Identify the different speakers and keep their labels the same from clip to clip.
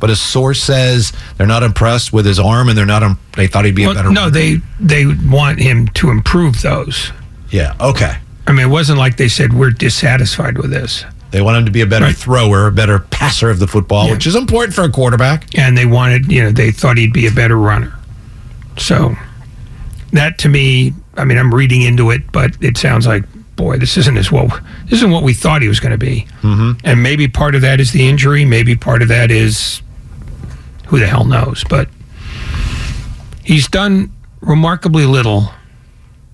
Speaker 1: But a source says they're not impressed with his arm, and they're not. They thought he'd be
Speaker 2: Well,
Speaker 1: a better.
Speaker 2: no, they they want him to improve those.
Speaker 1: Yeah. Okay.
Speaker 2: I mean, it wasn't like they said we're dissatisfied with this,
Speaker 1: They want him to be a better
Speaker 2: Right.
Speaker 1: thrower, a better passer of the football,
Speaker 2: Yeah.
Speaker 1: which is important for a quarterback.
Speaker 2: and they wanted you know they thought he'd be a better runner. So that to me, I mean, I'm reading into it, but it sounds like boy, this isn't as what this isn't what we thought he was going to be. Mm-hmm. And maybe part of that is the injury. Maybe part of that is who the hell knows. But he's done remarkably little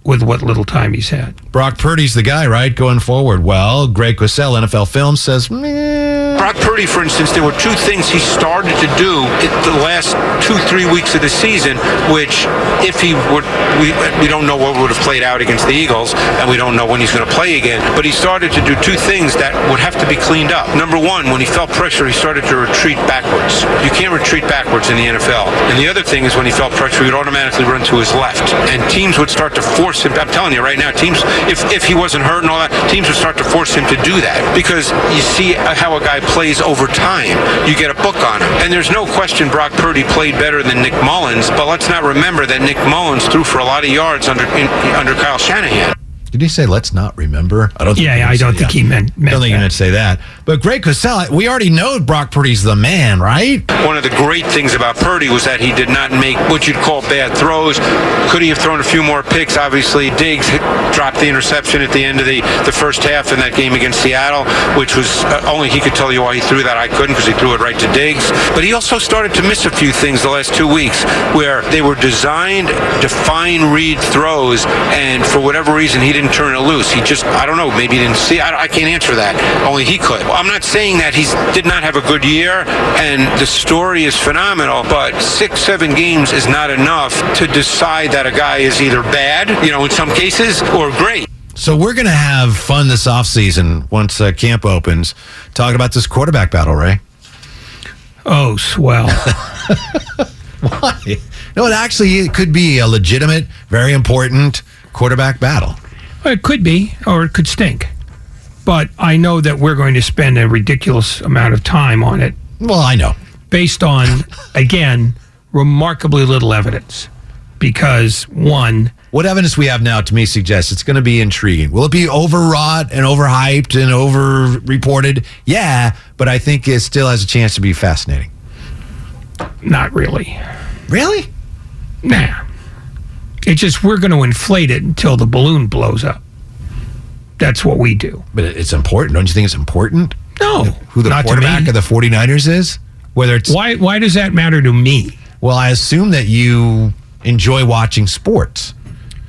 Speaker 2: with what little time he's had.
Speaker 1: Brock Purdy's the guy, right? Going forward. Well, Greg Cosell, NFL Film says, meh.
Speaker 3: Brock Purdy, for instance, there were two things he started to do in the last two, three weeks of the season, which, if he would, we, we don't know what would have played out against the Eagles, and we don't know when he's going to play again. But he started to do two things that would have to be cleaned up. Number one, when he felt pressure, he started to retreat backwards. You can't retreat backwards in the NFL. And the other thing is when he felt pressure, he would automatically run to his left, and teams would start to force him. I'm telling you right now, teams, if if he wasn't hurt and all that, teams would start to force him to do that because you see how a guy plays over time. You get a book on him. And there's no question Brock Purdy played better than Nick Mullens, but let's not remember that Nick Mullens threw for a lot of yards under in, under Kyle Shanahan.
Speaker 1: Did he say, let's not remember? I don't think
Speaker 2: Yeah,
Speaker 1: he
Speaker 2: yeah, I don't think
Speaker 1: that.
Speaker 2: he meant, meant
Speaker 1: don't think he meant to say that. But Greg Cosell, we already know Brock Purdy's the man, right?
Speaker 3: One of the great things about Purdy was that he did not make what you'd call bad throws. Could he have thrown a few more picks? Obviously, Diggs dropped the interception at the end of the, the first half in that game against Seattle, which was uh, only he could tell you why he threw that. I couldn't because he threw it right to Diggs. But he also started to miss a few things the last two weeks where they were designed to fine read throws, and for whatever reason, he didn't turn it loose. He just, I don't know, maybe he didn't see. I, I can't answer that. Only he could. I'm not saying that he did not have a good year, and the story is phenomenal, but six, seven games is not enough to decide that a guy is either bad, you know, in some cases, or great.
Speaker 1: So we're going to have fun this offseason once uh, camp opens, talking about this quarterback battle, Ray.
Speaker 2: Oh, swell.
Speaker 1: Why? No, it actually it could be a legitimate, very important quarterback battle.
Speaker 2: It could be, or it could stink. But I know that we're going to spend a ridiculous amount of time on it
Speaker 1: Well, I know.
Speaker 2: based on, again, remarkably little evidence. Because, one,
Speaker 1: What evidence we have now to me suggests it's going to be intriguing. Will it be overwrought and overhyped and over-reported? Yeah, but I think it still has a chance to be fascinating.
Speaker 2: not really.
Speaker 1: Really?
Speaker 2: Nah. It's just we're going to inflate it until the balloon blows up. That's what we do.
Speaker 1: But it's important. Don't you think it's important
Speaker 2: No.
Speaker 1: who the quarterback of the 49ers is? Whether it's
Speaker 2: Why, why does that matter to me?
Speaker 1: Well, I assume that you enjoy watching sports.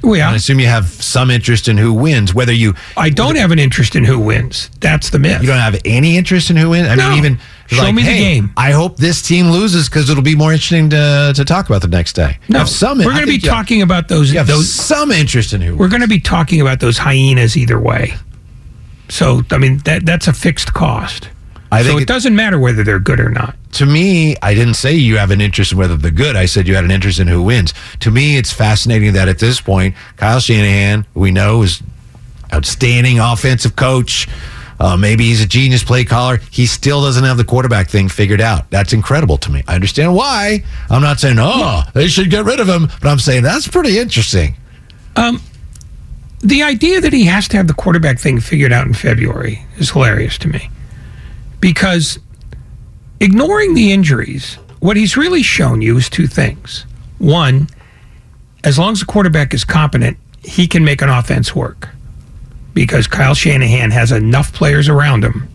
Speaker 2: Oh, well,
Speaker 1: I assume you have some interest in who wins, whether you
Speaker 2: I don't have an interest in who wins. That's the myth.
Speaker 1: you don't have any interest in who wins. I
Speaker 2: No.
Speaker 1: mean, even
Speaker 2: Show
Speaker 1: like,
Speaker 2: me the
Speaker 1: hey,
Speaker 2: game.
Speaker 1: I hope this team loses because it'll be more interesting to, to talk about the next day.
Speaker 2: No,
Speaker 1: have some.
Speaker 2: we're going to be talking about those.
Speaker 1: You have
Speaker 2: those
Speaker 1: some interest in who.
Speaker 2: we're going to be talking about those hyenas either way. So I mean that that's a fixed cost.
Speaker 1: I
Speaker 2: so
Speaker 1: think
Speaker 2: it,
Speaker 1: it-
Speaker 2: doesn't matter whether they're good or not.
Speaker 1: to me, I didn't say you have an interest in whether they're good. I said you had an interest in who wins. To me, it's fascinating that at this point, Kyle Shanahan, we know is outstanding offensive coach. Uh, maybe he's a genius play caller. He still doesn't have the quarterback thing figured out. That's incredible to me. I understand why. I'm not saying, oh, they should get rid of him, but I'm saying that's pretty interesting.
Speaker 2: The idea that he has to have the quarterback thing figured out in February is hilarious to me. Because ignoring the injuries, what he's really shown you is two things. One, as long as the quarterback is competent, he can make an offense work because Kyle Shanahan has enough players around him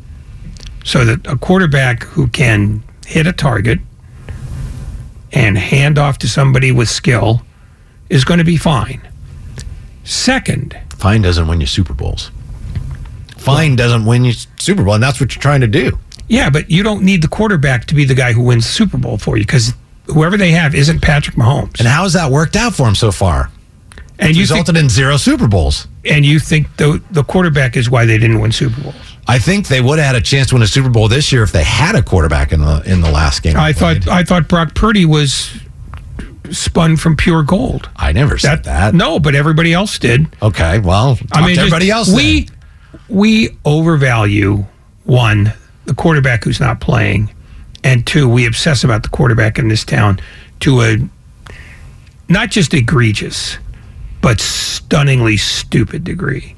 Speaker 2: so that a quarterback who can hit a target and hand off to somebody with skill is going to be fine. Second,
Speaker 1: Fine doesn't win you Super Bowls. Fine doesn't win you Super Bowl, and that's what you're trying to do.
Speaker 2: yeah, but you don't need the quarterback to be the guy who wins the Super Bowl for you because whoever they have isn't Patrick Mahomes.
Speaker 1: And how has that worked out for him so far?
Speaker 2: And you think,
Speaker 1: resulted in zero Super Bowls.
Speaker 2: and you think the the quarterback is why they didn't win Super Bowls.
Speaker 1: I think they would have had a chance to win a Super Bowl this year if they had a quarterback in the in the last game.
Speaker 2: I thought. I thought Brock Purdy was spun from pure gold.
Speaker 1: I never said that.
Speaker 2: No, but everybody else did.
Speaker 1: Okay, well,
Speaker 2: I mean,
Speaker 1: to
Speaker 2: just-
Speaker 1: everybody else.
Speaker 2: We
Speaker 1: then.
Speaker 2: we overvalue one the quarterback who's not playing, and two we obsess about the quarterback in this town to a not just egregious, but stunningly stupid degree.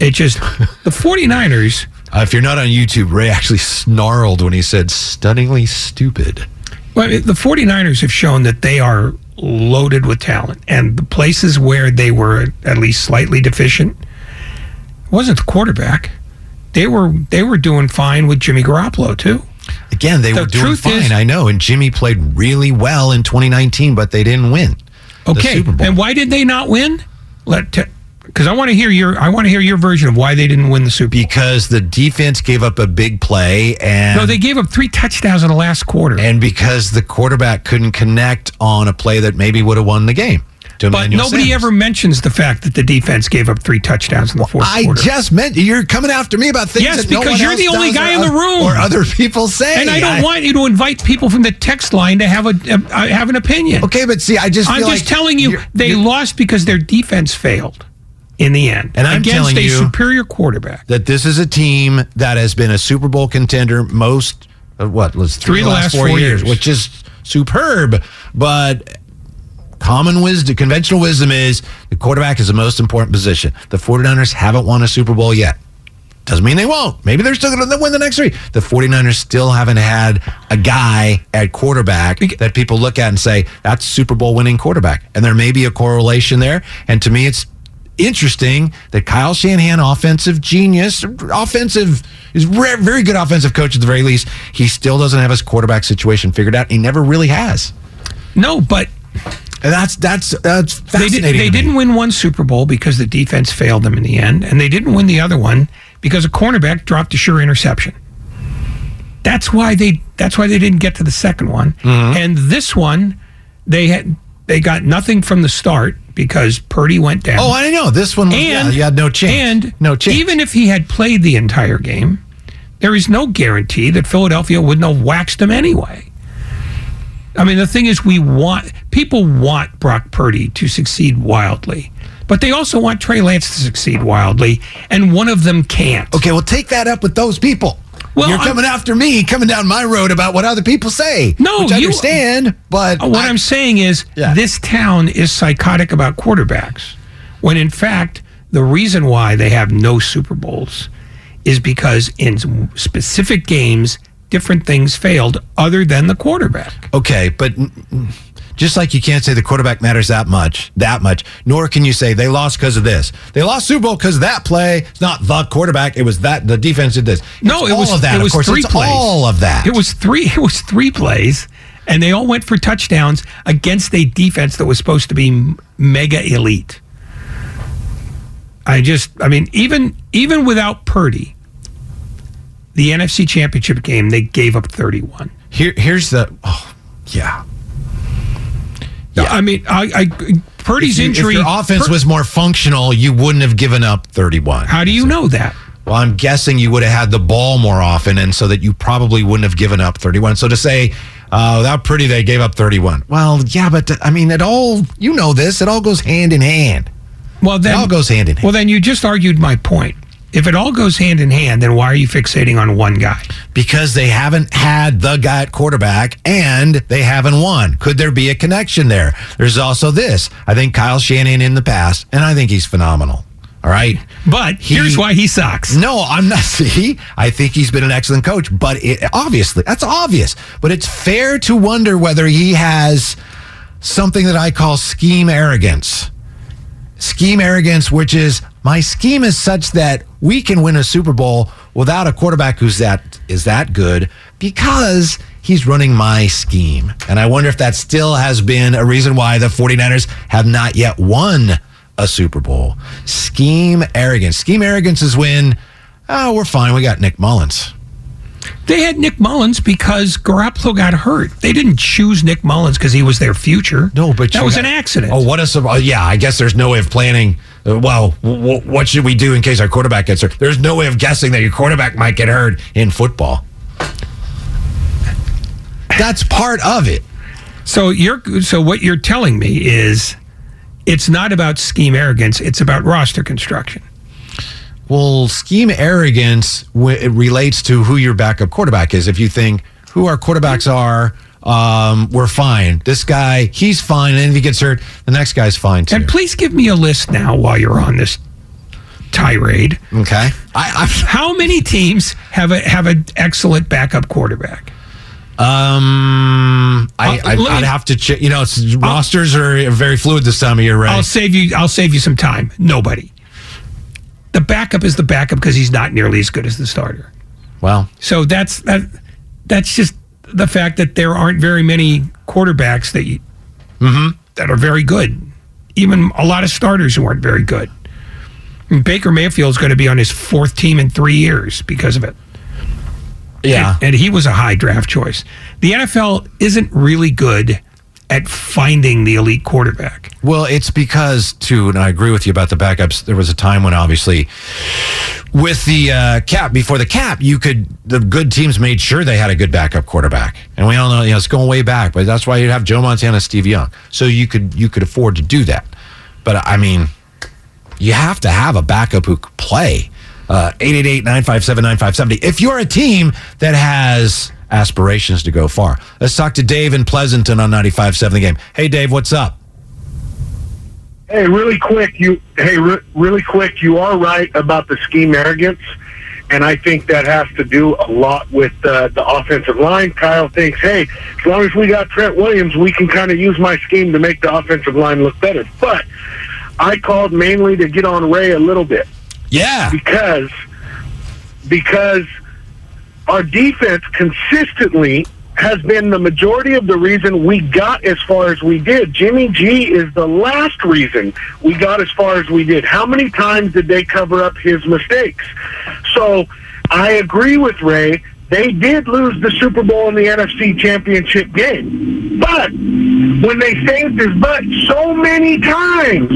Speaker 2: It just the 49ers
Speaker 1: Uh, if you're not on YouTube, Ray actually snarled when he said "stunningly stupid."
Speaker 2: Well, the 49ers have shown that they are loaded with talent. And the places where they were at least slightly deficient wasn't the quarterback. They were they were doing fine with Jimmy Garoppolo too.
Speaker 1: Again, they
Speaker 2: The
Speaker 1: were doing fine.
Speaker 2: is-
Speaker 1: I know, and Jimmy played really well in 2019, but they didn't win.
Speaker 2: Okay. And why did they not win? Let because I want to hear your I want to hear your version of why they didn't win the Super Bowl.
Speaker 1: because the defense gave up a big play, and
Speaker 2: No, they gave up three touchdowns in the last quarter.
Speaker 1: and because the quarterback couldn't connect on a play that maybe would have won the game.
Speaker 2: But nobody
Speaker 1: Sanders.
Speaker 2: ever mentions the fact that the defense gave up three touchdowns in the fourth
Speaker 1: I
Speaker 2: quarter.
Speaker 1: I just meant you're coming after me about things.
Speaker 2: Yes,
Speaker 1: that no
Speaker 2: because
Speaker 1: one
Speaker 2: you're the only guy in the room.
Speaker 1: or other people say.
Speaker 2: and I don't want you to invite people from the text line to have a, a have an opinion.
Speaker 1: Okay, but see, I just
Speaker 2: I'm just
Speaker 1: like
Speaker 2: telling you
Speaker 1: you're-
Speaker 2: they
Speaker 1: you're-
Speaker 2: lost because their defense failed in the end
Speaker 1: And I'm
Speaker 2: against
Speaker 1: telling
Speaker 2: a
Speaker 1: you-
Speaker 2: superior quarterback.
Speaker 1: that this is a team that has been a Super Bowl contender most uh, what was
Speaker 2: Three of the last four years.
Speaker 1: which is superb. But common wisdom, conventional wisdom is the quarterback is the most important position. The 49ers haven't won a Super Bowl yet. Doesn't mean they won't. Maybe they're still going to win the next three. The 49ers still haven't had a guy at quarterback that people look at and say, that's Super Bowl winning quarterback. And there may be a correlation there. And to me, it's interesting that Kyle Shanahan, offensive genius, offensive, is very good offensive coach at the very least. He still doesn't have his quarterback situation figured out. He never really has.
Speaker 2: No, but
Speaker 1: And that's that's that's
Speaker 2: they, did,
Speaker 1: fascinating.
Speaker 2: they
Speaker 1: to me.
Speaker 2: didn't win one Super Bowl because the defense failed them in the end, and they didn't win the other one because a cornerback dropped a sure interception. That's why they that's why they didn't get to the second one.
Speaker 1: Mm-hmm.
Speaker 2: And this one, they had they got nothing from the start because Purdy went down.
Speaker 1: Oh, I know. This one was, yeah, you had no chance.
Speaker 2: And
Speaker 1: no chance.
Speaker 2: Even if he had played the entire game, there is no guarantee that Philadelphia wouldn't have waxed him anyway. I mean, the thing is, we want people want Brock Purdy to succeed wildly, but they also want Trey Lance to succeed wildly, and one of them can't.
Speaker 1: Okay, well, take that up with those people.
Speaker 2: Well,
Speaker 1: You're
Speaker 2: I'm-
Speaker 1: coming after me, coming down my road about what other people say.
Speaker 2: No,
Speaker 1: which I
Speaker 2: you-
Speaker 1: understand, but
Speaker 2: Uh, What
Speaker 1: I-
Speaker 2: I'm saying is,
Speaker 1: Yeah.
Speaker 2: this town is psychotic about quarterbacks, when in fact, the reason why they have no Super Bowls is because in specific games, different things failed other than the quarterback.
Speaker 1: okay, but mm, mm, just like you can't say the quarterback matters that much, that much, nor can you say they lost because of this. They lost Super Bowl because that play. It's not the quarterback. It was that the defense did this.
Speaker 2: No,
Speaker 1: It's
Speaker 2: it
Speaker 1: all
Speaker 2: was
Speaker 1: of that.
Speaker 2: It was
Speaker 1: of course,
Speaker 2: three
Speaker 1: it's
Speaker 2: plays.
Speaker 1: all of that.
Speaker 2: It was three. It was three plays, and they all went for touchdowns against a defense that was supposed to be mega elite. I just, I mean, even even without Purdy, the NFC Championship game they gave up thirty-one.
Speaker 1: Here, here's the. Oh, yeah.
Speaker 2: Yeah. I mean, I, I Purdy's
Speaker 1: If you-
Speaker 2: injury.
Speaker 1: If your offense
Speaker 2: Pur-
Speaker 1: was more functional, you wouldn't have given up 31.
Speaker 2: How do you know that?
Speaker 1: Well, I'm guessing you would have had the ball more often, and so that you probably wouldn't have given up 31. So to say, uh, without Purdy, they gave up 31. Well, yeah, but I mean, it all, you know this, it all goes hand in hand.
Speaker 2: Well, then
Speaker 1: It all goes hand in hand.
Speaker 2: Well, then you just argued my point. If it all goes hand in hand, then why are you fixating on one guy?
Speaker 1: because they haven't had the guy at quarterback and they haven't won. Could there be a connection there? There's also this. I think Kyle Shanahan in the past, and I think he's phenomenal. All right.
Speaker 2: But
Speaker 1: He-
Speaker 2: here's why he sucks.
Speaker 1: No, I'm not. See, I think he's been an excellent coach, but it, obviously, that's obvious. But it's fair to wonder whether he has something that I call scheme arrogance. Scheme arrogance, which is my scheme is such that we can win a Super Bowl without a quarterback who's that is that good because he's running my scheme. And I wonder if that still has been a reason why the 49ers have not yet won a Super Bowl. Scheme arrogance. Scheme arrogance is when, oh, we're fine. We got Nick Mullens.
Speaker 2: They had Nick Mullens because Garoppolo got hurt. They didn't choose Nick Mullens because he was their future.
Speaker 1: No, but
Speaker 2: that was
Speaker 1: got-
Speaker 2: an accident.
Speaker 1: Oh, what a sur- oh, yeah. I guess there's no way of planning. Well, w- w- what should we do in case our quarterback gets hurt? There's no way of guessing that your quarterback might get hurt in football. That's part of it.
Speaker 2: So you're so what you're telling me is it's not about scheme arrogance, it's about roster construction.
Speaker 1: Well, scheme arrogance w- relates to who your backup quarterback is. If you think who our quarterbacks are, um, we're fine. This guy, he's fine, and if he gets hurt, the next guy's fine too.
Speaker 2: And please give me a list now while you're on this tirade.
Speaker 1: okay, I, I
Speaker 2: How many teams have a have an excellent backup quarterback?
Speaker 1: Um, I,
Speaker 2: Uh,
Speaker 1: I'd,
Speaker 2: me-
Speaker 1: I'd have to check. You know, it's, rosters are very fluid this time of year, right?
Speaker 2: I'll save you I'll save you some time. Nobody. The backup is the backup because he's not nearly as good as the starter.
Speaker 1: well,
Speaker 2: So that's that. That's just the fact that there aren't very many quarterbacks that you, mm-hmm. that are very good. Even a lot of starters who aren't very good. And Baker Mayfield's going to be on his fourth team in three years because of it.
Speaker 1: yeah.
Speaker 2: And, and he was a high draft choice. The NFL isn't really good at finding the elite quarterback.
Speaker 1: Well, it's because too, and I agree with you about the backups. There was a time when obviously, with the uh, cap before the cap, you could the good teams made sure they had a good backup quarterback, and we all know you know it's going way back, but that's why you'd have Joe Montana, Steve Young, so you could you could afford to do that. But I mean, you have to have a backup who could play. Uh, 888-957-9570. If you're a team that has aspirations to go far. Let's talk to Dave in Pleasanton on 95.7 The Game. Hey, Dave, what's up?
Speaker 4: Hey, really quick, you. Hey, re- really quick, you are right about the scheme arrogance, and I think that has to do a lot with uh, the offensive line. Kyle thinks, hey, as long as we got Trent Williams, we can kind of use my scheme to make the offensive line look better. But I called mainly to get on Ray a little bit
Speaker 1: Yeah.
Speaker 4: because because our defense consistently has been the majority of the reason we got as far as we did. Jimmy G is the last reason we got as far as we did. How many times did they cover up his mistakes? So I agree with Ray. They did lose the Super Bowl in the NFC Championship game. But when they saved his butt so many times,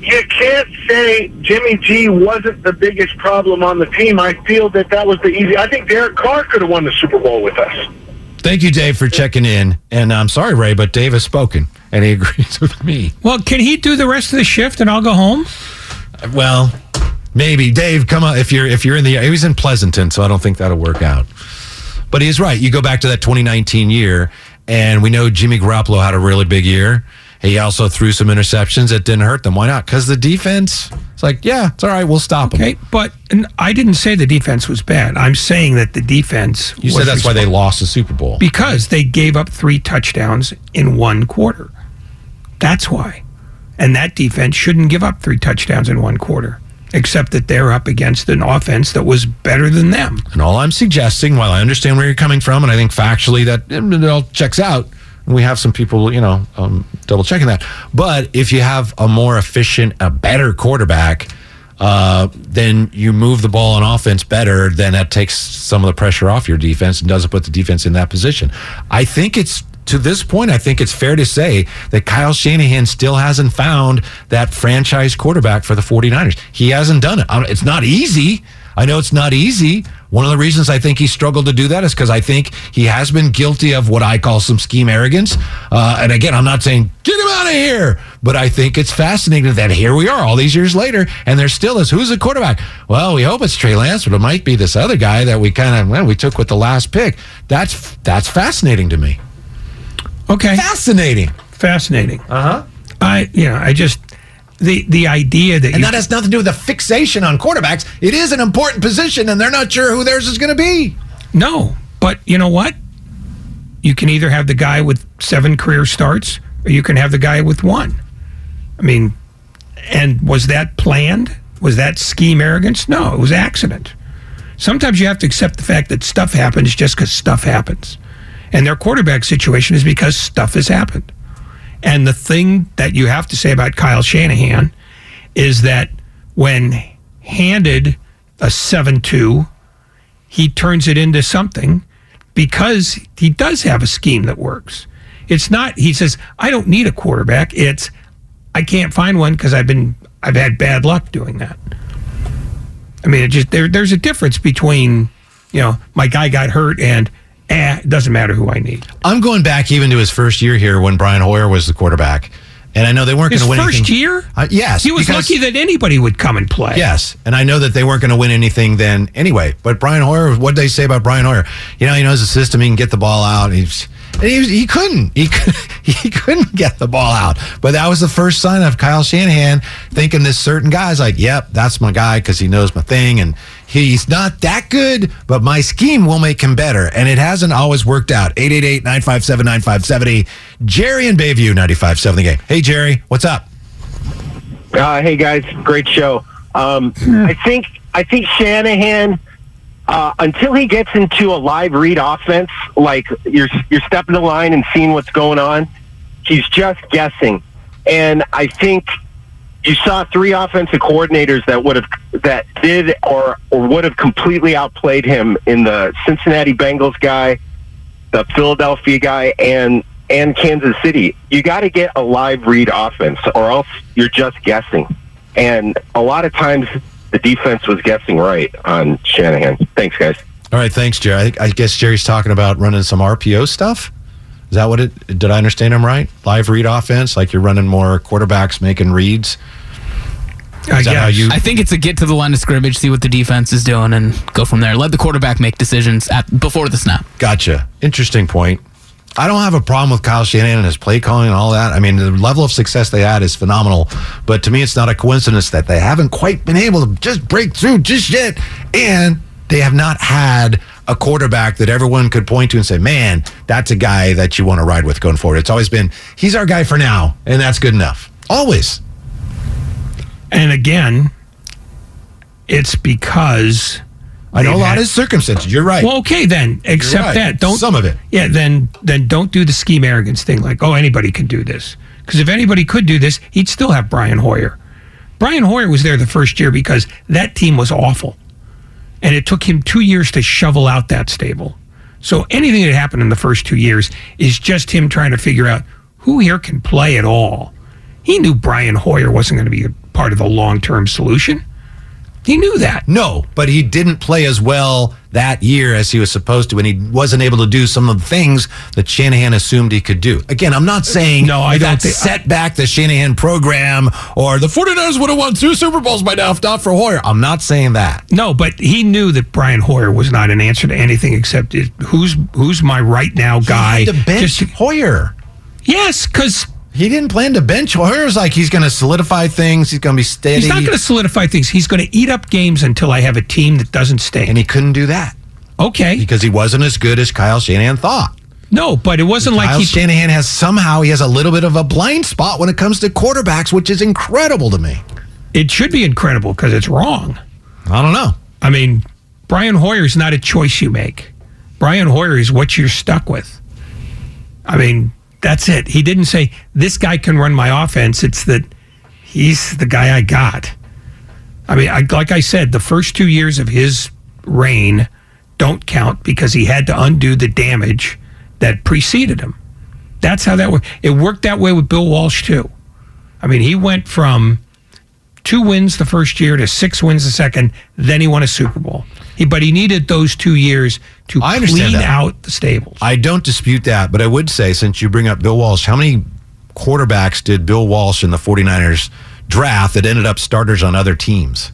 Speaker 4: you can't say Jimmy G wasn't the biggest problem on the team. I feel that that was the easy. I think Derek Carr could have won the Super Bowl with us.
Speaker 1: Thank you, Dave, for checking in. And I'm sorry, Ray, but Dave has spoken, and he agrees with me.
Speaker 2: Well, can he do the rest of the shift and I'll go home?
Speaker 1: Well, maybe Dave, come on. If you're if you're in the, he was in Pleasanton, so I don't think that'll work out. But he's right. You go back to that 2019 year, and we know Jimmy Garoppolo had a really big year. He also threw some interceptions that didn't hurt them. Why not? Because the defense. It's like, yeah, it's all right. We'll stop them.
Speaker 2: Okay, but and I didn't say the defense was bad. I'm saying that the defense.
Speaker 1: You said that's why they lost the Super Bowl.
Speaker 2: because they gave up three touchdowns in one quarter. That's why. And that defense shouldn't give up three touchdowns in one quarter, except that they're up against an offense that was better than them.
Speaker 1: And all I'm suggesting, while I understand where you're coming from, and I think factually that it all checks out, we have some people, you know, um, double checking that. But if you have a more efficient, a better quarterback, uh, then you move the ball on offense better. Then that takes some of the pressure off your defense and doesn't put the defense in that position. I think it's to this point, I think it's fair to say that Kyle Shanahan still hasn't found that franchise quarterback for the 49ers. He hasn't done it. It's not easy. I know it's not easy. One of the reasons I think he struggled to do that is because I think he has been guilty of what I call some scheme arrogance. Uh, and again, I'm not saying get him out of here, but I think it's fascinating that here we are all these years later, and there still is who's the quarterback. Well, we hope it's Trey Lance, but it might be this other guy that we kind of well, we took with the last pick. That's that's fascinating to me.
Speaker 2: Okay.
Speaker 1: Fascinating.
Speaker 2: Fascinating.
Speaker 1: Uh huh.
Speaker 2: I, you know, I just, the the idea that
Speaker 1: And that has nothing to do with the fixation on quarterbacks. It is an important position, and they're not sure who theirs is going to be.
Speaker 2: no, but you know what? You can either have the guy with seven career starts, or you can have the guy with one. I mean, and was that planned? Was that scheme arrogance? No, it was accident. Sometimes you have to accept the fact that stuff happens just because stuff happens. And their quarterback situation is because stuff has happened. And the thing that you have to say about Kyle Shanahan is that when handed a 7 2, he turns it into something because he does have a scheme that works. It's not, he says, I don't need a quarterback. It's, I can't find one because I've been, I've had bad luck doing that. I mean, it just, there, there's a difference between, you know, my guy got hurt and, eh, it doesn't matter who I need.
Speaker 1: I'm going back even to his first year here when Brian Hoyer was the quarterback. And I know they weren't going to win
Speaker 2: first
Speaker 1: anything.
Speaker 2: year?
Speaker 1: Uh, yes.
Speaker 2: He was
Speaker 1: because-
Speaker 2: lucky that anybody would come and play.
Speaker 1: Yes, and I know that they weren't going to win anything then anyway. But Brian Hoyer, what did they say about Brian Hoyer? You know, he knows the system. He can get the ball out. He's and he, was, he couldn't. He could, he couldn't get the ball out. But that was the first sign of Kyle Shanahan thinking this certain guy's like, "Yep, that's my guy because he knows my thing and." He's not that good, but my scheme will make him better. And it hasn't always worked out. 888 957 9570. Jerry in Bayview, 95.7 the game. Hey, Jerry, what's up?
Speaker 5: Uh, hey guys, great show. Um, I think I think Shanahan uh, until he gets into a live read offense, like you're you're stepping the line and seeing what's going on, he's just guessing. And I think you saw three offensive coordinators that would have that did or or would have completely outplayed him in the Cincinnati Bengals guy, the Philadelphia guy, and and Kansas City. You got to get a live read offense, or else you're just guessing. And a lot of times, the defense was guessing right on Shanahan. Thanks, guys.
Speaker 1: All right, thanks, Jerry. I, I guess Jerry's talking about running some RPO stuff. Is that what it? Did I understand him right? Live read offense, like you're running more quarterbacks making reads.
Speaker 2: I
Speaker 1: Is that how
Speaker 2: guess.
Speaker 1: you?
Speaker 6: I think it's a get to the line of scrimmage, see what the defense is doing, and go from there. Let the quarterback make decisions at before the snap.
Speaker 1: Gotcha. Interesting point. I don't have a problem with Kyle Shanahan and his play calling and all that. I mean, the level of success they had is phenomenal. But to me, it's not a coincidence that they haven't quite been able to just break through just yet. And they have not had a quarterback that everyone could point to and say, man, that's a guy that you want to ride with going forward. It's always been, he's our guy for now, and that's good enough. Always.
Speaker 2: And again, it's because
Speaker 1: I know a lot
Speaker 2: had-
Speaker 1: of circumstances. You're right.
Speaker 2: Well, okay then. Accept
Speaker 1: right.
Speaker 2: that. Don't
Speaker 1: Some of it.
Speaker 2: Yeah, then then don't do the scheme arrogance thing. Like, oh, anybody can do this. Because if anybody could do this, he'd still have Brian Hoyer. Brian Hoyer was there the first year because that team was awful, and it took him two years to shovel out that stable. So anything that happened in the first two years is just him trying to figure out who here can play at all. He knew Brian Hoyer wasn't going to be a part of the long term solution. He knew that.
Speaker 1: No, but he didn't play as well that year as he was supposed to, and he wasn't able to do some of the things that Shanahan assumed he could do. Again, I'm not saying
Speaker 2: No, I
Speaker 1: that
Speaker 2: don't
Speaker 1: set back the Shanahan program or the 49ers would have won two Super Bowls by now if not for Hoyer. I'm not saying that.
Speaker 2: No, but he knew that Brian Hoyer was not an answer to anything except who's who's my right now guy.
Speaker 1: The bench
Speaker 2: Just-
Speaker 1: Hoyer.
Speaker 2: yes, because
Speaker 1: He didn't plan to bench Hoyer. was like he's going to solidify things. He's going to be steady.
Speaker 2: he's not going to solidify things. He's going to eat up games until I have a team that doesn't stink.
Speaker 1: and he couldn't do that
Speaker 2: okay,
Speaker 1: because he wasn't as good as Kyle Shanahan thought.
Speaker 2: no, but it wasn't like
Speaker 1: Kyle
Speaker 2: he.
Speaker 1: Shanahan has somehow he has a little bit of a blind spot when it comes to quarterbacks, which is incredible to me.
Speaker 2: It should be incredible because it's wrong.
Speaker 1: I don't know.
Speaker 2: I mean, Brian Hoyer is not a choice you make. Brian Hoyer is what you're stuck with. I mean, that's it. He didn't say this guy can run my offense. It's that he's the guy I got. I mean, I, like I said, the first two years of his reign don't count because he had to undo the damage that preceded him. That's how that worked. It worked that way with Bill Walsh too. I mean, he went from two wins the first year to six wins the second. Then he won a Super Bowl. But he needed those two years to
Speaker 1: I
Speaker 2: clean
Speaker 1: that.
Speaker 2: out the stables.
Speaker 1: I don't dispute that, but I would say, since you bring up Bill Walsh, how many quarterbacks did Bill Walsh in the 49ers draft that ended up starters on other teams?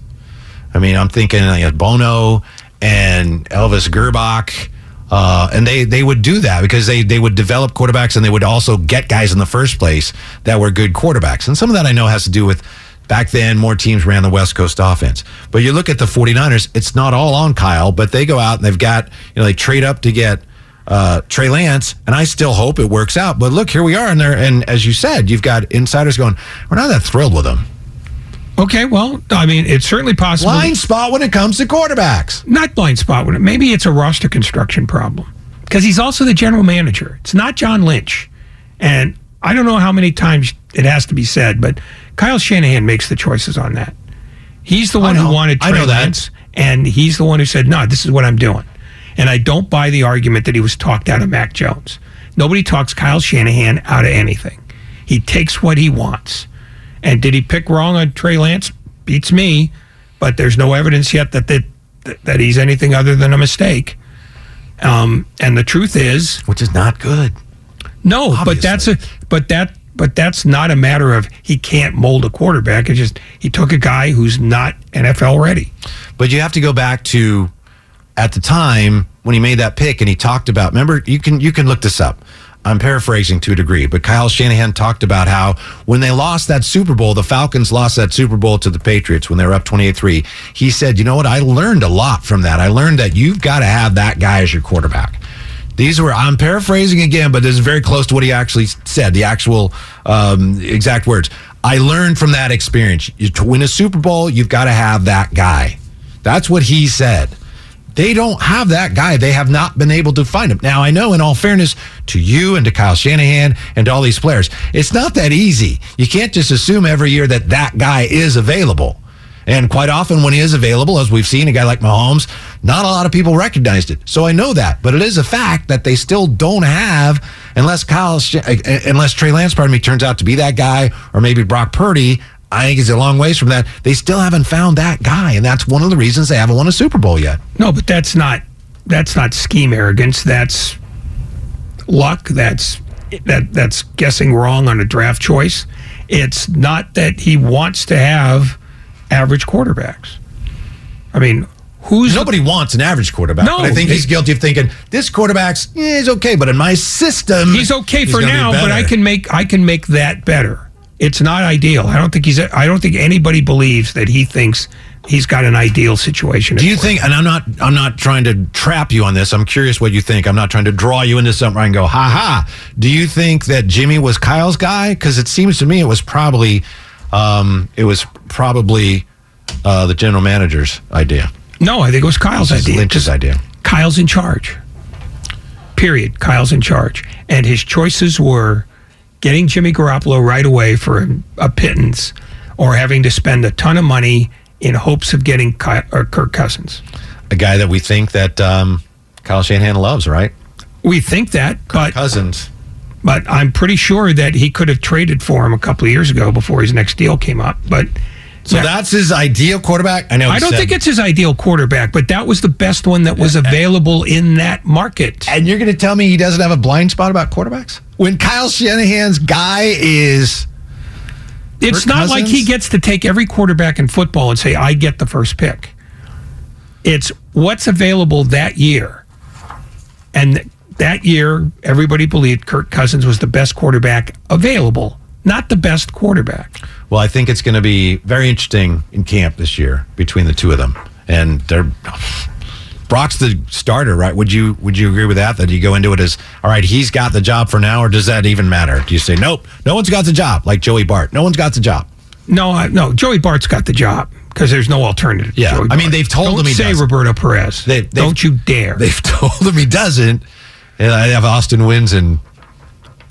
Speaker 1: I mean, I'm thinking like Bono and Elvis Grbac. Uh, and they, they would do that because they, they would develop quarterbacks and they would also get guys in the first place that were good quarterbacks. And some of that I know has to do with Back then, more teams ran the West Coast offense. But you look at the 49ers, it's not all on Kyle, but they go out and they've got, you know, they trade up to get uh, Trey Lance, and I still hope it works out. But look, here we are, and there, and as you said, you've got insiders going, we're not that thrilled with him.
Speaker 2: Okay, well, I mean, it's certainly possible.
Speaker 1: Blind spot when it comes to quarterbacks.
Speaker 2: Not blind spot when it. Maybe it's a roster construction problem because he's also the general manager. It's not John Lynch, and I don't know how many times it has to be said, but Kyle Shanahan makes the choices on that. He's the
Speaker 1: I
Speaker 2: one who
Speaker 1: know.
Speaker 2: wanted
Speaker 1: I
Speaker 2: Trey
Speaker 1: know that.
Speaker 2: Lance, and he's the one who said, "No, this is what I'm doing." And I don't buy the argument that he was talked out of Mac Jones. Nobody talks Kyle Shanahan out of anything. He takes what he wants. And did he pick wrong on Trey Lance? Beats me, but there's no evidence yet that that, that he's anything other than a mistake. Um, and the truth is,
Speaker 1: which is not good.
Speaker 2: No, but that's a but that but that's not a matter of he can't mold a quarterback. It's just he took a guy who's not NFL ready.
Speaker 1: But you have to go back to at the time when he made that pick and he talked about remember you can you can look this up. I'm paraphrasing to a degree, but Kyle Shanahan talked about how when they lost that Super Bowl, the Falcons lost that Super Bowl to the Patriots when they were up 28-3. He said, "You know what? I learned a lot from that. I learned that you've got to have that guy as your quarterback." These were I'm paraphrasing again, but this is very close to what he actually said, the actual um, exact words. I learned from that experience. To win a Super Bowl, you've got to have that guy. That's what he said. They don't have that guy. They have not been able to find him. Now, I know, in all fairness to you and to Kyle Shanahan and to all these players, it's not that easy. You can't just assume every year that that guy is available. And quite often, when he is available, as we've seen, a guy like Mahomes, not a lot of people recognized it. So I know that, but it is a fact that they still don't have, unless Kyle, uh, unless Trey Lance, pardon me, turns out to be that guy, or maybe Brock Purdy. I think he's a long ways from that. They still haven't found that guy, and that's one of the reasons they haven't won a Super Bowl yet.
Speaker 2: No, but that's not that's not scheme arrogance. That's luck. That's that that's guessing wrong on a draft choice. It's not that he wants to have average quarterbacks. I mean, who's
Speaker 1: nobody wants an average quarterback?
Speaker 2: No,
Speaker 1: but I think he's guilty of thinking this quarterback's eh, he's okay, but in my system,
Speaker 2: He's okay for
Speaker 1: gonna be
Speaker 2: now, but I can make I can make that better. It's not ideal. I don't think he's. I don't think anybody believes that he thinks he's got an ideal situation.
Speaker 1: Do you think? And I'm not. I'm not trying to trap you on this. I'm curious what you think. I'm not trying to draw you into something. I can go, ha ha. Do you think that Jimmy was Kyle's guy? Because it seems to me it was probably, um, it was probably uh, the general manager's idea.
Speaker 2: No, I think it was Kyle's idea.
Speaker 1: Lynch's idea.
Speaker 2: Kyle's in charge. Period. Kyle's in charge, and his choices were getting Jimmy Garoppolo right away for a, a pittance, or having to spend a ton of money in hopes of getting Ky- or Kirk Cousins.
Speaker 1: A guy that we think that um, Kyle Shanahan loves, right?
Speaker 2: We think that, but
Speaker 1: Cousins.
Speaker 2: But I'm pretty sure that he could have traded for him a couple of years ago before his next deal came up. But
Speaker 1: So that's his ideal quarterback. I know.
Speaker 2: I don't
Speaker 1: said-
Speaker 2: think it's his ideal quarterback, but that was the best one that was available in that market.
Speaker 1: And you're going to tell me he doesn't have a blind spot about quarterbacks? When Kyle Shanahan's guy is.
Speaker 2: It's
Speaker 1: Kirk
Speaker 2: not like he gets to take every quarterback in football and say, I get the first pick. It's what's available that year. And that year, everybody believed Kirk Cousins was the best quarterback available, not the best quarterback.
Speaker 1: Well, I think it's going to be very interesting in camp this year between the two of them. And they're. Brock's the starter, right? Would you would you agree with that? That you go into it as all right, he's got the job for now, or does that even matter? Do you say nope, no one's got the job, like Joey Bart, no one's got the job?
Speaker 2: No, I, no, Joey Bart's got the job because there's no alternative.
Speaker 1: Yeah,
Speaker 2: Joey
Speaker 1: I mean, they've told
Speaker 2: Don't
Speaker 1: him he
Speaker 2: say
Speaker 1: doesn't.
Speaker 2: Roberto Perez.
Speaker 1: They-
Speaker 2: Don't you dare.
Speaker 1: They've told him he doesn't, and I have Austin Wynns and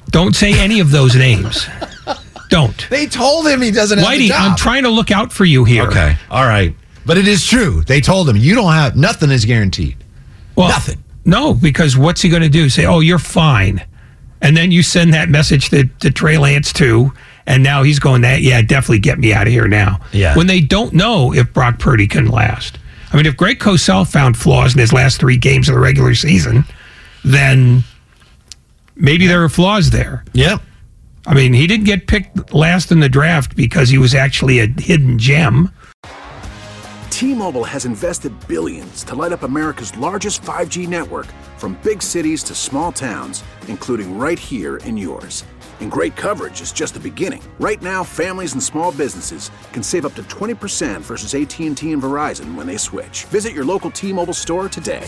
Speaker 2: Don't say any of those names. Don't.
Speaker 1: They told him he doesn't have the
Speaker 2: Whitey,
Speaker 1: job.
Speaker 2: I'm trying to look out for you here.
Speaker 1: Okay, all right, but it is true. They told him you don't have nothing is guaranteed.
Speaker 2: Well,
Speaker 1: Nothing.
Speaker 2: No, because what's he going to do? Say, oh, you're fine. And then you send that message to, to Trey Lance too. And now he's going, that, yeah, definitely get me out of here now.
Speaker 1: Yeah.
Speaker 2: When they don't know if Brock Purdy can last. I mean, if Greg Cosell found flaws in his last three games of the regular season, then maybe there are flaws there.
Speaker 1: Yep.
Speaker 2: I mean, he didn't get picked last in the draft because he was actually a hidden gem.
Speaker 7: T-Mobile has invested billions to light up America's largest 5G network from big cities to small towns, including right here in yours. And great coverage is just the beginning. Right now, families and small businesses can save up to 20% versus AT&T and Verizon when they switch. Visit your local T-Mobile store today.